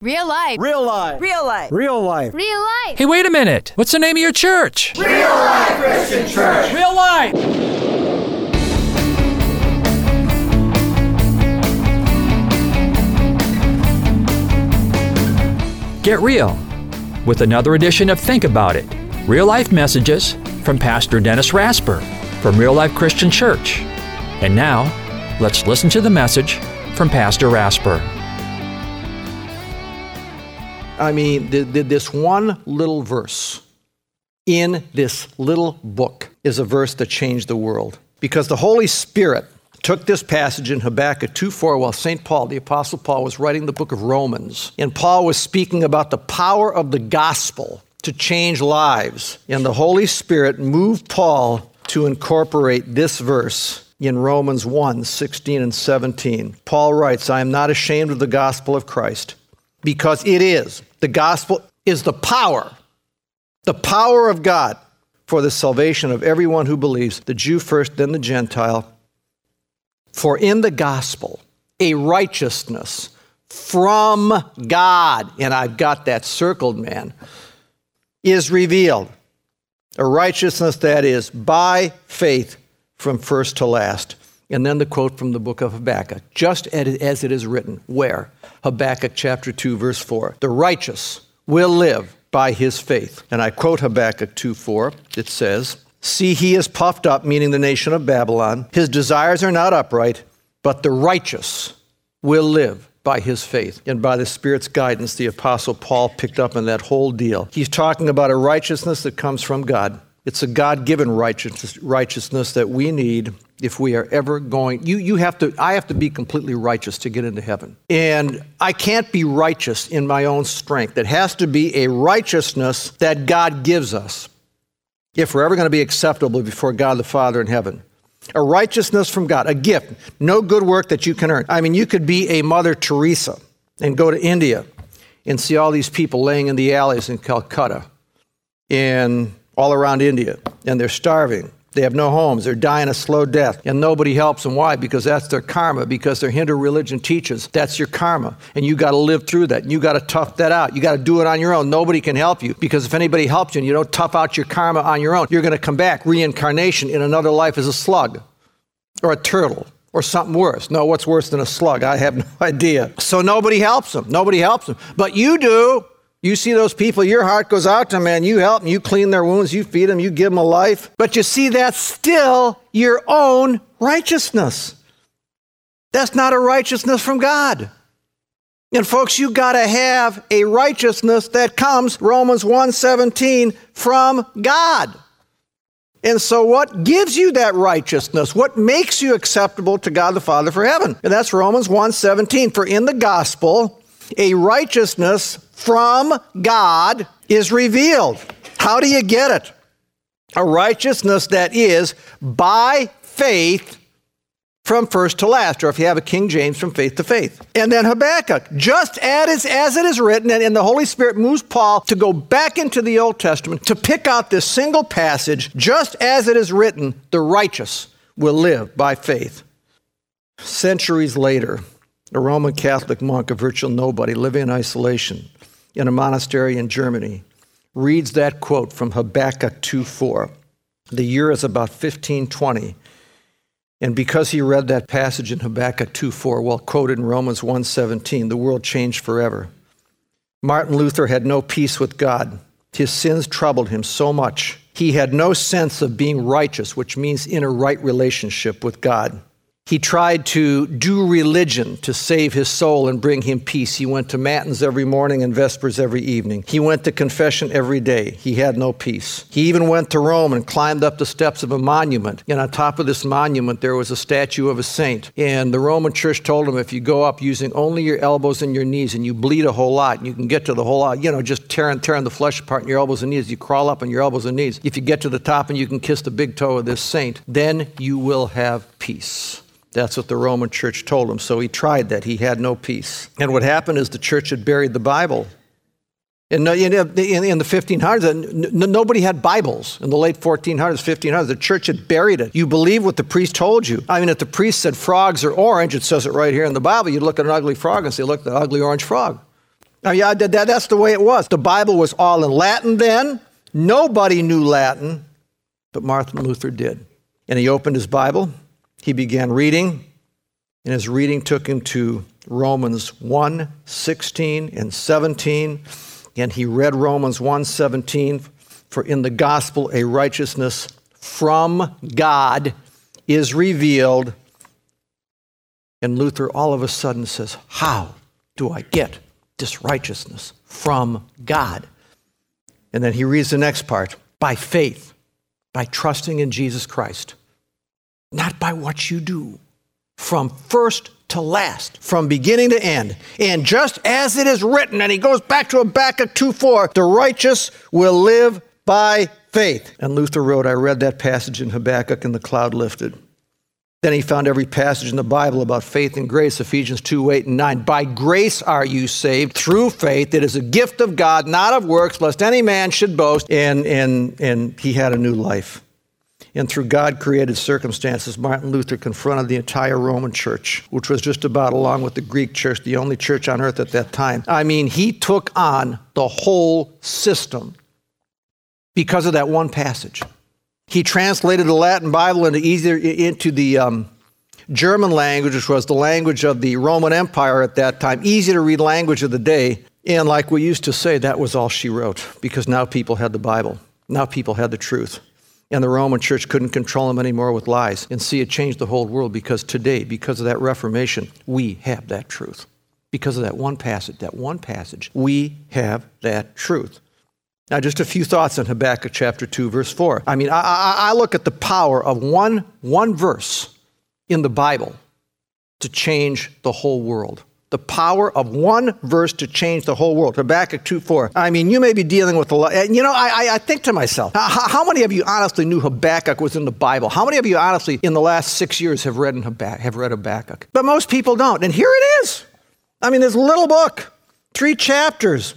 Real life. Real life. Real life. Real life. Real life. Hey, wait a minute. What's the name of your church? Real Life Christian Church. Real life. Get real with another edition of Think About It real life messages from Pastor Dennis Rasper from Real Life Christian Church. And now, let's listen to the message from Pastor Rasper. I mean, the, the, this one little verse in this little book is a verse that changed the world. Because the Holy Spirit took this passage in Habakkuk 2:4 while St. Paul, the Apostle Paul, was writing the book of Romans. And Paul was speaking about the power of the gospel to change lives. And the Holy Spirit moved Paul to incorporate this verse in Romans 1 16 and 17. Paul writes, I am not ashamed of the gospel of Christ because it is. The gospel is the power, the power of God for the salvation of everyone who believes, the Jew first, then the Gentile. For in the gospel, a righteousness from God, and I've got that circled, man, is revealed. A righteousness that is by faith from first to last. And then the quote from the book of Habakkuk, just as it is written. Where? Habakkuk chapter 2, verse 4. The righteous will live by his faith. And I quote Habakkuk 2 4. It says, See, he is puffed up, meaning the nation of Babylon. His desires are not upright, but the righteous will live by his faith. And by the Spirit's guidance, the Apostle Paul picked up on that whole deal. He's talking about a righteousness that comes from God. It's a God given righteousness, that we need if we are ever going you, you have to i have to be completely righteous to get into heaven. And i can't be righteous in my own strength. It has to be a righteousness that god gives us if we're ever going to be acceptable before god the father in heaven. A righteousness from god a gift no good work that you can earn. I mean you could be a mother teresa and go to india and see all these people laying in the alleys in calcutta and all around india and they're starving they have no homes. They're dying a slow death. And nobody helps them. Why? Because that's their karma. Because their Hindu religion teaches that's your karma. And you got to live through that. And you got to tough that out. You got to do it on your own. Nobody can help you. Because if anybody helps you and you don't tough out your karma on your own, you're going to come back reincarnation in another life as a slug or a turtle or something worse. No, what's worse than a slug? I have no idea. So nobody helps them. Nobody helps them. But you do. You see those people, your heart goes out to them, man. You help them, you clean their wounds, you feed them, you give them a life. But you see, that's still your own righteousness. That's not a righteousness from God. And folks, you got to have a righteousness that comes Romans 1:17 from God. And so what gives you that righteousness? What makes you acceptable to God the Father for heaven? And that's Romans 1:17 for in the gospel a righteousness from God is revealed. How do you get it? A righteousness that is by faith from first to last, or if you have a King James, from faith to faith. And then Habakkuk, just as, as it is written, and, and the Holy Spirit moves Paul to go back into the Old Testament to pick out this single passage, just as it is written, the righteous will live by faith. Centuries later, a Roman Catholic monk, a virtual nobody, living in isolation in a monastery in Germany, reads that quote from Habakkuk 2:4. The year is about 1520. And because he read that passage in Habakkuk 2:4, well quoted in Romans 1:17, the world changed forever. Martin Luther had no peace with God. His sins troubled him so much. He had no sense of being righteous, which means in a right relationship with God. He tried to do religion to save his soul and bring him peace. He went to matins every morning and vespers every evening. He went to confession every day. He had no peace. He even went to Rome and climbed up the steps of a monument. And on top of this monument, there was a statue of a saint. And the Roman church told him if you go up using only your elbows and your knees and you bleed a whole lot, and you can get to the whole lot, you know, just tearing, tearing the flesh apart in your elbows and knees, you crawl up on your elbows and knees. If you get to the top and you can kiss the big toe of this saint, then you will have peace. That's what the Roman church told him. So he tried that. He had no peace. And what happened is the church had buried the Bible. In, in, in the 1500s, uh, nobody had Bibles. In the late 1400s, 1500s, the church had buried it. You believe what the priest told you. I mean, if the priest said frogs are orange, it says it right here in the Bible, you'd look at an ugly frog and say, look, the ugly orange frog. Now, yeah, that, that's the way it was. The Bible was all in Latin then. Nobody knew Latin, but Martin Luther did. And he opened his Bible he began reading, and his reading took him to Romans 1 16 and 17. And he read Romans 1 17. For in the gospel, a righteousness from God is revealed. And Luther all of a sudden says, How do I get this righteousness from God? And then he reads the next part by faith, by trusting in Jesus Christ not by what you do. From first to last, from beginning to end. And just as it is written, and he goes back to Habakkuk 2 4, the righteous will live by faith. And Luther wrote, I read that passage in Habakkuk, and the cloud lifted. Then he found every passage in the Bible about faith and grace, Ephesians 2 8 and 9. By grace are you saved through faith. It is a gift of God, not of works, lest any man should boast. And, and, and he had a new life and through God created circumstances, Martin Luther confronted the entire Roman church, which was just about, along with the Greek church, the only church on earth at that time. I mean, he took on the whole system because of that one passage. He translated the Latin Bible into, into the um, German language, which was the language of the Roman Empire at that time, easy to read language of the day. And like we used to say, that was all she wrote because now people had the Bible. Now people had the truth. And the Roman church couldn't control them anymore with lies. And see, it changed the whole world because today, because of that Reformation, we have that truth. Because of that one passage, that one passage, we have that truth. Now, just a few thoughts on Habakkuk chapter 2, verse 4. I mean, I, I, I look at the power of one, one verse in the Bible to change the whole world the power of one verse to change the whole world. Habakkuk 2 4. I mean, you may be dealing with a lot. You know, I, I think to myself, how, how, many of you honestly knew Habakkuk was in the Bible? How many of you honestly in the last six years have read, Habakkuk, have read Habakkuk? But most people don't. And here it is. I mean, this little book, three chapters,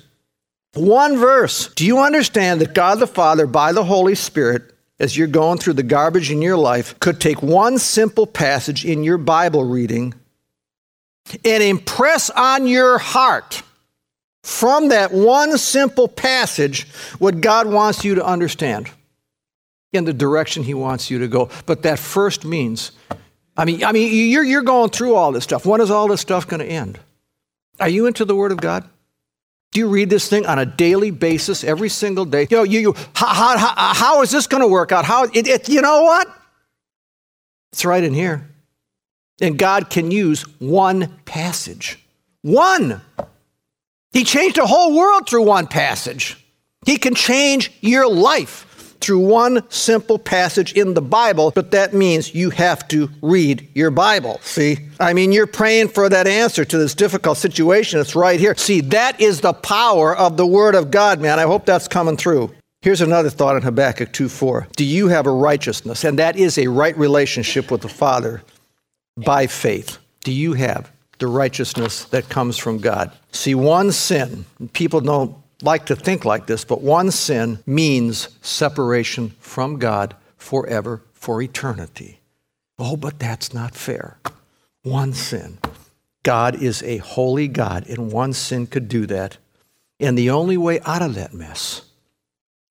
one verse. Do you understand that God the Father, by the Holy Spirit, as you're going through the garbage in your life, could take one simple passage in your Bible reading and impress on your heart from that one simple passage what God wants you to understand in the direction He wants you to go. But that first means, I mean, I mean, you're, you're going through all this stuff. When is all this stuff going to end? Are you into the Word of God? Do you read this thing on a daily basis, every single day? You know, you, you how, how, how is this going to work out? How, it, it, you know what? It's right in here. And God can use one passage. One. He changed the whole world through one passage. He can change your life through one simple passage in the Bible, but that means you have to read your Bible. See? I mean, you're praying for that answer to this difficult situation. It's right here. See, that is the power of the Word of God, man. I hope that's coming through. Here's another thought in Habakkuk 2 4. Do you have a righteousness? And that is a right relationship with the Father by faith do you have the righteousness that comes from God? See, one sin, people don't like to think like this, but one sin means separation from God forever, for eternity. Oh, but that's not fair. One sin. God is a holy God, and one sin could do that. And the only way out of that mess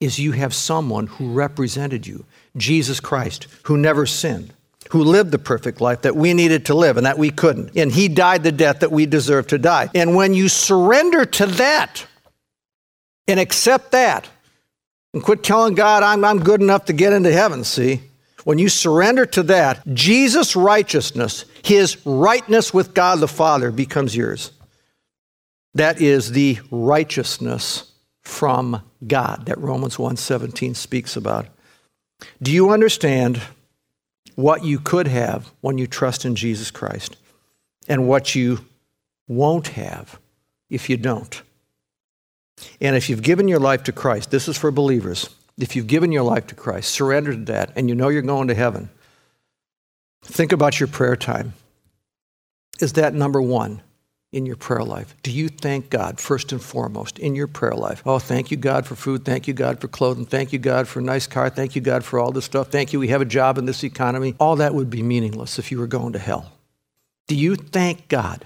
is you have someone who represented you, Jesus Christ, who never sinned who lived the perfect life that we needed to live and that we couldn't. And he died the death that we deserve to die. And when you surrender to that and accept that, and quit telling God, I'm, I'm good enough to get into heaven, see? when you surrender to that, Jesus' righteousness, his rightness with God the Father, becomes yours. That is the righteousness from God that Romans 1:17 speaks about. Do you understand what you could have when you trust in Jesus Christ and what you won't have if you don't? And if you've given your life to Christ, this is for believers. If you've given your life to Christ, surrender to that, and you know you're going to heaven, think about your prayer time. Is that number one in your prayer life? Do you thank God first and foremost in your prayer life? Oh, thank you, God, for food. Thank you, God, for clothing. Thank you, God, for a nice car. Thank you, God, for all this stuff. Thank you, we have a job in this economy. All that would be meaningless if you were going to hell. Do you thank God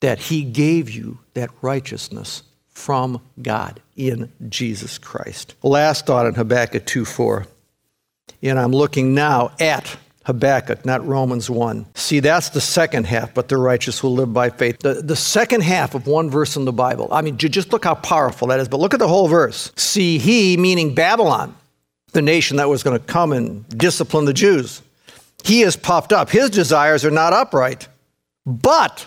that He gave you that righteousness from God in Jesus Christ. Last thought in Habakkuk 2 4. And I'm looking now at Habakkuk, not Romans 1. See, that's the second half, but the righteous will live by faith. The, the second half of one verse in the Bible. I mean, just look how powerful that is, but look at the whole verse. See, he, meaning Babylon, the nation that was going to come and discipline the Jews, he is puffed up. His desires are not upright. But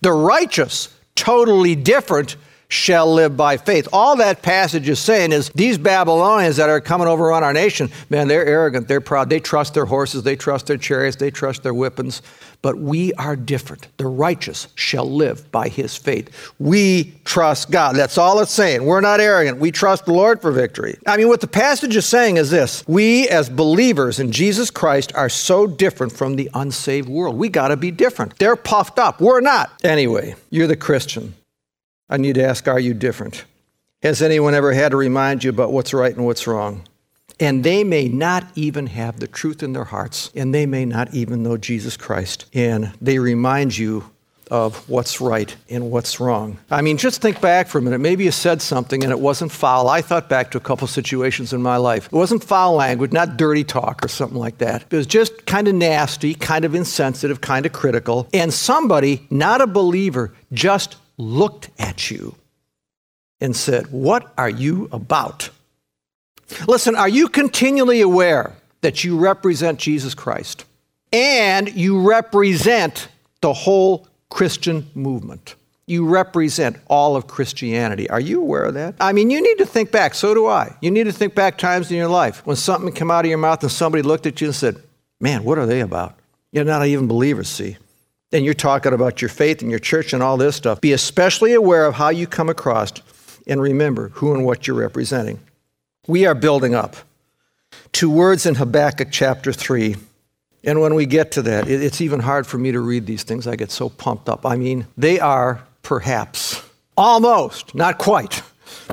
the righteous, totally different, shall live by faith. All that passage is saying is these Babylonians that are coming over on our nation, man, they're arrogant, they're proud, they trust their horses, they trust their chariots, they trust their weapons. But we are different. The righteous shall live by his faith. We trust God. That's all it's saying. We're not arrogant. We trust the Lord for victory. I mean, what the passage is saying is this we, as believers in Jesus Christ, are so different from the unsaved world. We got to be different. They're puffed up. We're not. Anyway, you're the Christian. I need to ask, are you different? Has anyone ever had to remind you about what's right and what's wrong? And they may not even have the truth in their hearts, and they may not even know Jesus Christ. And they remind you of what's right and what's wrong. I mean, just think back for a minute. Maybe you said something and it wasn't foul. I thought back to a couple situations in my life. It wasn't foul language, not dirty talk or something like that. It was just kind of nasty, kind of insensitive, kind of critical. And somebody, not a believer, just looked at you and said, What are you about? Listen, are you continually aware that you represent Jesus Christ and you represent the whole Christian movement? You represent all of Christianity. Are you aware of that? I mean, you need to think back. So do I. You need to think back times in your life when something came out of your mouth and somebody looked at you and said, Man, what are they about? You're not even believers, see and you're talking about your faith and your church and all this stuff, be especially aware of how you come across and remember who and what you're representing. We are building up. Two words in Habakkuk chapter 3. And when we get to that, it's even hard for me to read these things. I get so pumped up. I mean, they are perhaps, almost, not quite,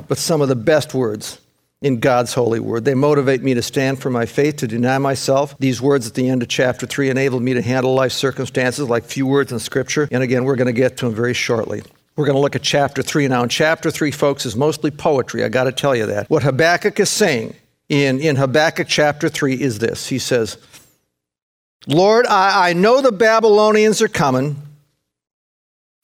but some of the best words in God's holy word. They motivate me to stand for my faith, to deny myself. These words at the end of chapter 3 enable me to handle life circumstances like few words in Scripture. And again, we're going to get to them very shortly. We're going to look at chapter 3 now. And chapter 3, folks, is mostly poetry. I got to tell you that. What Habakkuk is saying in, in Habakkuk chapter 3 is this He says, Lord, I, I know the Babylonians are coming.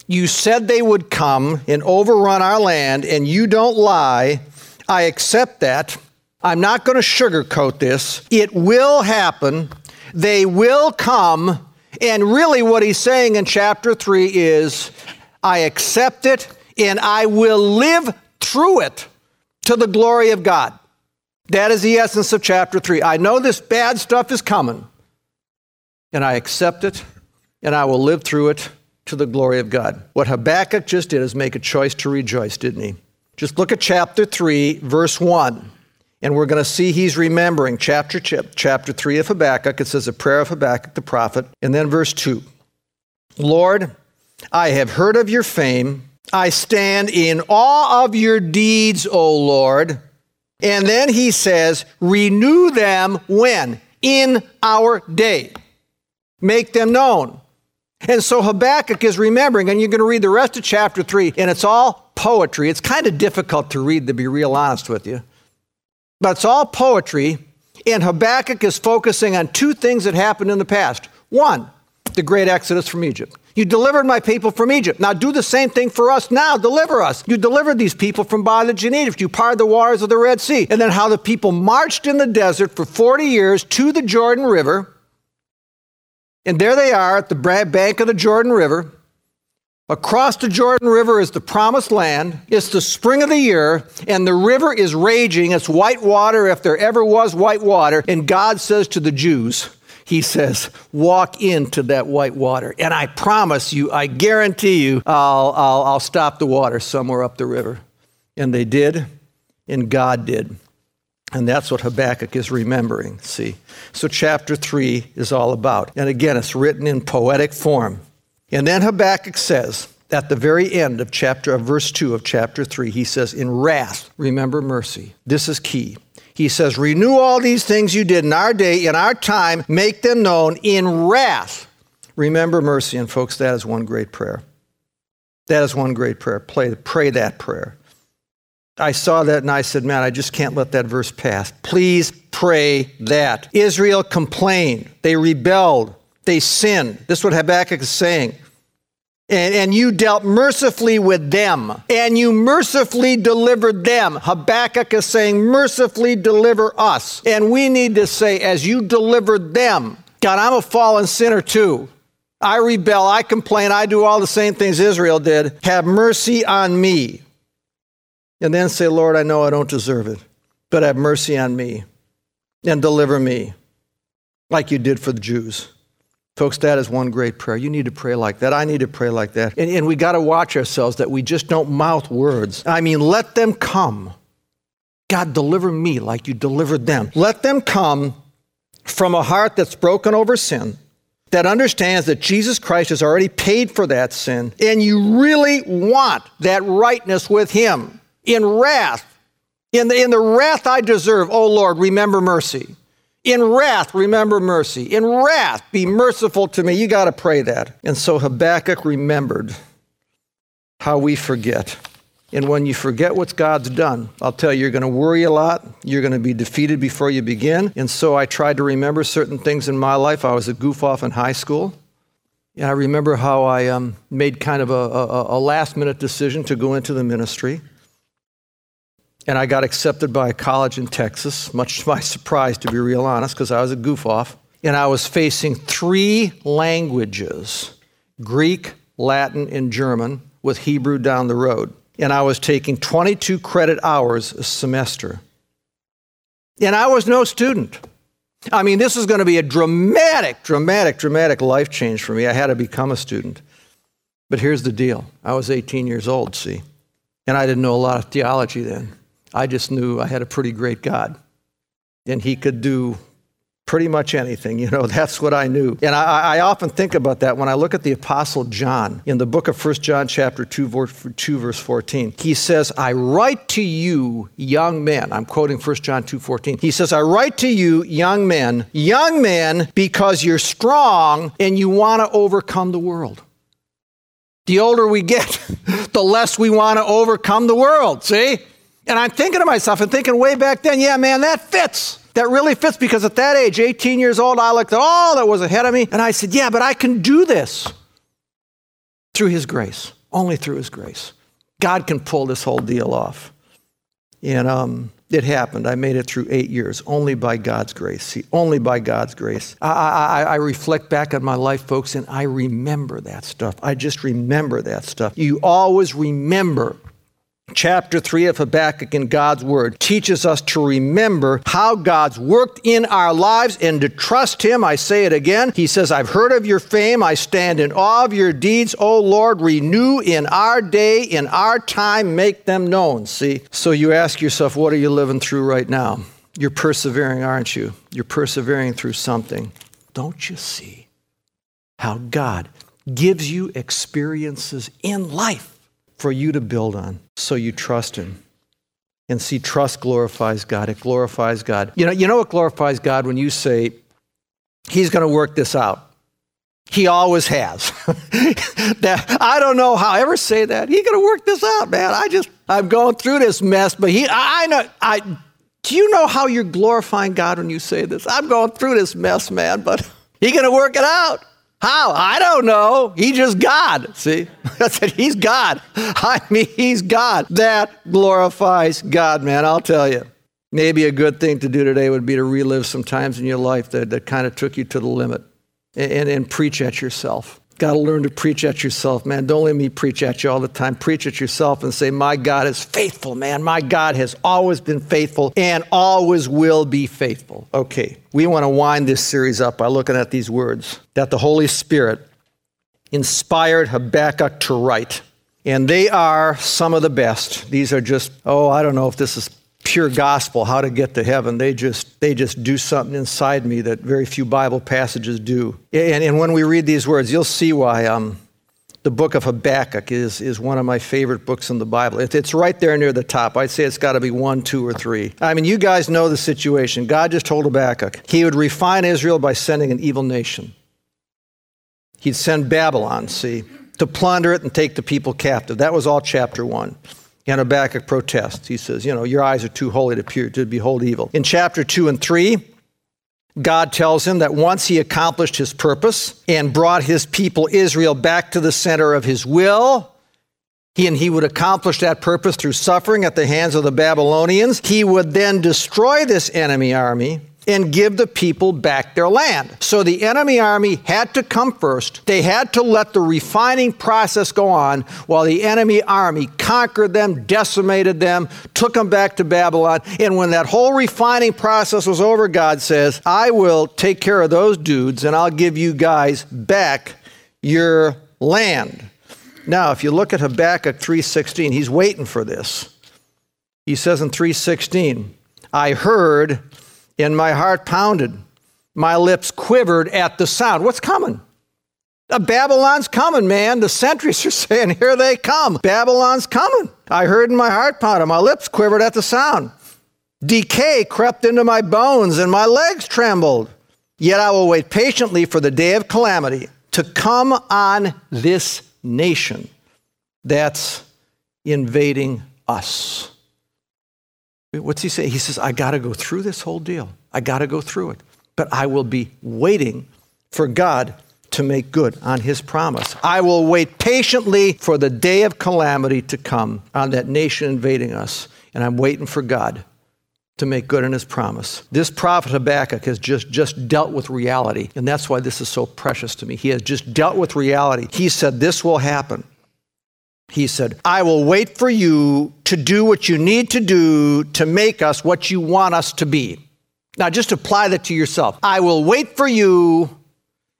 You said they would come and overrun our land, and you don't lie. I accept that. I'm not going to sugarcoat this. It will happen. They will come. And really, what he's saying in chapter 3 is I accept it and I will live through it to the glory of God. That is the essence of chapter 3. I know this bad stuff is coming, and I accept it, and I will live through it to the glory of God. What Habakkuk just did is make a choice to rejoice, didn't he? Just look at chapter 3, verse 1. And we're going to see he's remembering chapter, chapter 3 of Habakkuk. It says a prayer of Habakkuk the prophet. And then verse 2 Lord, I have heard of your fame. I stand in awe of your deeds, O Lord. And then he says, renew them when? In our day. Make them known. And so Habakkuk is remembering, and you're going to read the rest of chapter 3, and it's all poetry. It's kind of difficult to read, to be real honest with you. But it's all poetry, and Habakkuk is focusing on two things that happened in the past. One, the great exodus from Egypt. You delivered my people from Egypt. Now do the same thing for us now. Deliver us. You delivered these people from bondage in Egypt. You parted the waters of the Red Sea. And then how the people marched in the desert for 40 years to the Jordan River. And there they are at the bank of the Jordan River. Across the Jordan River is the promised land. It's the spring of the year, and the river is raging. It's white water if there ever was white water. And God says to the Jews, He says, Walk into that white water. And I promise you, I guarantee you, I'll, I'll, I'll stop the water somewhere up the river. And they did, and God did. And that's what Habakkuk is remembering, see. So, chapter 3 is all about. And again, it's written in poetic form. And then Habakkuk says, at the very end of chapter of verse 2 of chapter 3, he says, In wrath, remember mercy. This is key. He says, Renew all these things you did in our day, in our time, make them known in wrath. Remember mercy. And folks, that is one great prayer. That is one great prayer. Pray, pray that prayer. I saw that and I said, Man, I just can't let that verse pass. Please pray that. Israel complained, they rebelled, they sinned. This is what Habakkuk is saying. And, and, you dealt mercifully with them, and you mercifully delivered them. Habakkuk is saying, mercifully deliver us. And we need to say, as you delivered them, God, I'm a fallen sinner too. I rebel, I complain, I do all the same things Israel did. Have mercy on me. And then say, Lord, I know I don't deserve it, but have mercy on me and deliver me like you did for the Jews. Folks, that is one great prayer. You need to pray like that. I need to pray like that. And, and we got to watch ourselves that we just don't mouth words. I mean, let them come. God, deliver me like you delivered them. Let them come from a heart that's broken over sin, that understands that Jesus Christ has already paid for that sin, and you really want that rightness with Him in wrath. In the, in the wrath I deserve, oh Lord, remember mercy. In wrath, remember mercy. In wrath, be merciful to me. You got to pray that. And so Habakkuk remembered how we forget. And when you forget what God's done, I'll tell you, you're going to worry a lot. You're going to be defeated before you begin. And so I tried to remember certain things in my life. I was a goof off in high school. And I remember how I um, made kind of a, a, a last minute decision to go into the ministry. And I got accepted by a college in Texas, much to my surprise, to be real honest, because I was a goof off. And I was facing three languages Greek, Latin, and German, with Hebrew down the road. And I was taking 22 credit hours a semester. And I was no student. I mean, this is going to be a dramatic, dramatic, dramatic life change for me. I had to become a student. But here's the deal I was 18 years old, see, and I didn't know a lot of theology then. I just knew I had a pretty great God. And He could do pretty much anything. You know, that's what I knew. And I, I, often think about that when I look at the Apostle John in the book of 1 John, chapter 2, verse, 2, verse 14. He says, I write to you, young men. I'm quoting 1 John 2, 14. He says, I write to you, young men, young men, because you're strong and you want to overcome the world. The older we get, the less we want to overcome the world. See? And I'm thinking to myself and thinking way back then, yeah, man, that fits. That really fits because at that age, 18 years old, I looked at all that was ahead of me and I said, yeah, but I can do this through His grace, only through His grace. God can pull this whole deal off. And um, it happened. I made it through eight years, only by God's grace. See, only by God's grace. I, I, I, reflect back on my life, folks, and I remember that stuff. I just remember that stuff. You always remember chapter 3 of Habakkuk in God's Word teaches us to remember how God's worked in our lives and to trust Him. I say it again. He says, I've heard of your fame. I stand in awe of your deeds. O Lord, renew in our day, in our time, make them known. See? So you ask yourself, what are you living through right now? You're persevering, aren't you? You're persevering through something. Don't you see how God gives you experiences in life? For you to build on. So you trust Him. And see, trust glorifies God. It glorifies God. You know, you know what glorifies God when you say, He's going to work this out. He always has. that, I don't know how I ever say that. He's going to work this out, man. I just, I'm going through this mess, but he, I, I know, I, do you know how you're glorifying God when you say this? I'm going through this mess, man, but he's going to work it out. How? I don't know. He just God. See? I said, He's God. I mean, He's God. That glorifies God, man, I'll tell you. Maybe a good thing to do today would be to relive some times in your life that, that kind of took you to the limit and, and, and preach at yourself. Got to learn to preach at yourself, man. Don't let me preach at you all the time. Preach at yourself and say, My God is faithful, man. My God has always been faithful and always will be faithful. Okay, we want to wind this series up by looking at these words that the Holy Spirit inspired Habakkuk to write. And they are some of the best. These are just, oh, I don't know if this is pure gospel, how to get to heaven. They just, they just do something inside me that very few Bible passages do. And, and when we read these words, you'll see why um, the book of Habakkuk is, is one of my favorite books in the Bible. It, it's right there near the top. I'd say it's got to be one, two, or three. I mean, you guys know the situation. God just told Habakkuk he would refine Israel by sending an evil nation. He'd send Babylon, see, to plunder it and take the people captive. That was all chapter one. And Habakkuk protests. He says, You know, your eyes are too holy to, to behold evil. In chapter 2 and 3, God tells him that once he accomplished his purpose and brought his people Israel back to the center of his will, he and he would accomplish that purpose through suffering at the hands of the Babylonians. He would then destroy this enemy army and give the people back their land. So the enemy army had to come first. They had to let the refining process go on while the enemy army conquered them, decimated them, took them back to Babylon. And when that whole refining process was over, God says, I will take care of those dudes and I'll give you guys back your land. Now, if you look at Habakkuk 3:16, he's waiting for this. He says in 3:16, I heard and my heart pounded. My lips quivered at the sound. What's coming? Babylon's coming, man. The sentries are saying, Here they come. Babylon's coming. I heard in my heart pounded. My lips quivered at the sound. Decay crept into my bones and my legs trembled. Yet I will wait patiently for the day of calamity to come on this nation that's invading us. What's he saying? He says, I got to go through this whole deal. I got to go through it. But I will be waiting for God to make good on his promise. I will wait patiently for the day of calamity to come on that nation invading us. And I'm waiting for God to make good on his promise. This prophet Habakkuk has just, just dealt with reality. And that's why this is so precious to me. He has just dealt with reality. He said, This will happen. He said, I will wait for you to do what you need to do to make us what you want us to be. Now, just apply that to yourself. I will wait for you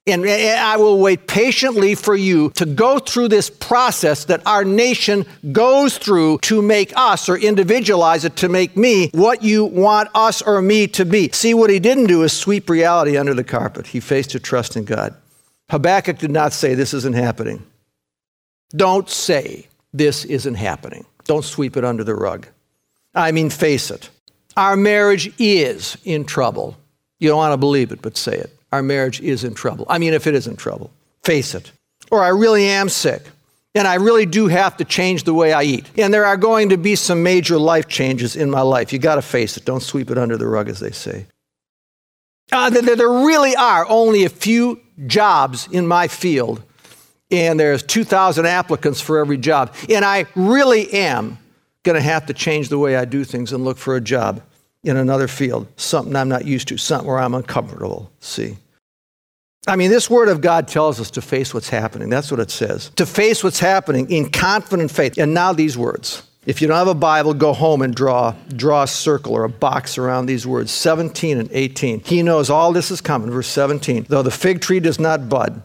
and eh, eh, I will wait patiently for you to go through this process that our nation goes through to make us or individualize it to make me what you want us or me to be. See, what he didn't do is sweep reality under the carpet. He faced a trust in God. Habakkuk did not say, This isn't happening. Don't say this isn't happening. Don't sweep it under the rug. I mean, face it. Our marriage is in trouble. You don't want to believe it, but say it. Our marriage is in trouble. I mean, if it is in trouble, face it. Or I really am sick, and I really do have to change the way I eat. And there are going to be some major life changes in my life. You got to face it. Don't sweep it under the rug, as they say. Uh, there, there really are only a few jobs in my field and there's 2,000 applicants for every job. And I really am going to have to change the way I do things and look for a job in another field, something I'm not used to, something where I'm uncomfortable. See? I mean, this word of God tells us to face what's happening. That's what it says. To face what's happening in confident faith. And now these words. If you don't have a Bible, go home and draw, draw a circle or a box around these words 17 and 18. He knows all this is coming. Verse 17. Though the fig tree does not bud,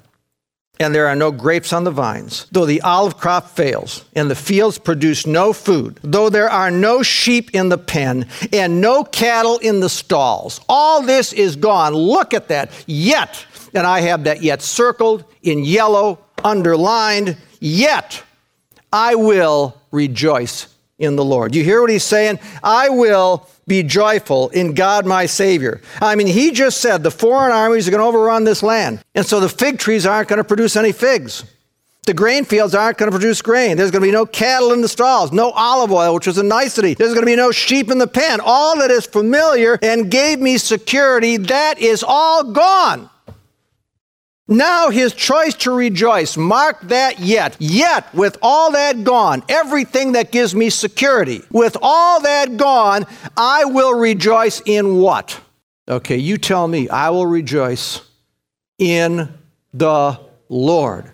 and there are no grapes on the vines, though the olive crop fails, and the fields produce no food, though there are no sheep in the pen, and no cattle in the stalls. All this is gone. Look at that. Yet, and I have that yet circled in yellow, underlined, yet I will rejoice in the Lord. You hear what he's saying? I will be joyful in God my Savior. I mean, he just said the foreign armies are going to overrun this land. And so the fig trees aren't going to produce any figs. The grain fields aren't going to produce grain. There's going to be no cattle in the stalls, no olive oil, which is a nicety. There's going to be no sheep in the pen. All that is familiar and gave me security, that is all gone. Now his choice to rejoice. Mark that yet. Yet, with all that gone, everything that gives me security, with all that gone, I will rejoice in what? Okay, you tell me. I will rejoice in the Lord.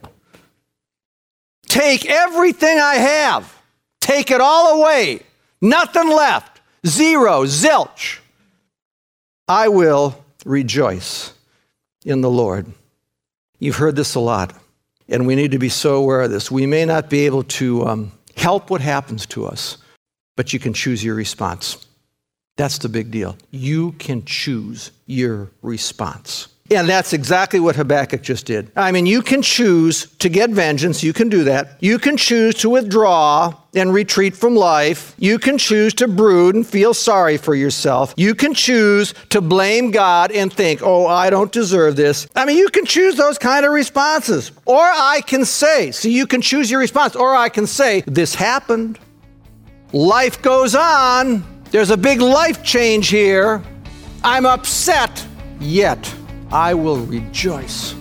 Take everything I have, take it all away, nothing left, zero, zilch. I will rejoice in the Lord. You've heard this a lot, and we need to be so aware of this. We may not be able to um, help what happens to us, but you can choose your response. That's the big deal. You can choose your response. And that's exactly what Habakkuk just did. I mean, you can choose to get vengeance. You can do that. You can choose to withdraw and retreat from life. You can choose to brood and feel sorry for yourself. You can choose to blame God and think, oh, I don't deserve this. I mean, you can choose those kind of responses. Or I can say, see, you can choose your response. Or I can say, this happened. Life goes on. There's a big life change here. I'm upset, yet I will rejoice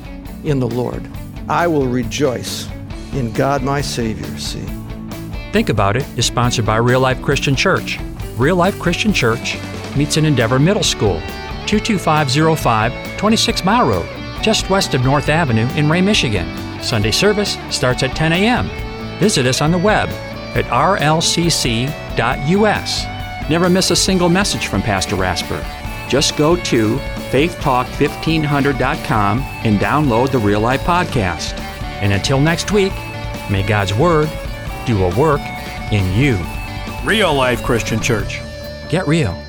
in the Lord. I will rejoice in God my Savior. See? Think About It is sponsored by Real Life Christian Church. Real Life Christian Church meets in Endeavor Middle School, 22505 26 Mile Road, just west of North Avenue in Ray, Michigan. Sunday service starts at 10 a.m. Visit us on the web at rlcc.us. Never miss a single message from Pastor Rasper. Just go to faithtalk1500.com and download the Real Life Podcast. And until next week, may God's Word do a work in you. Real Life Christian Church. Get real.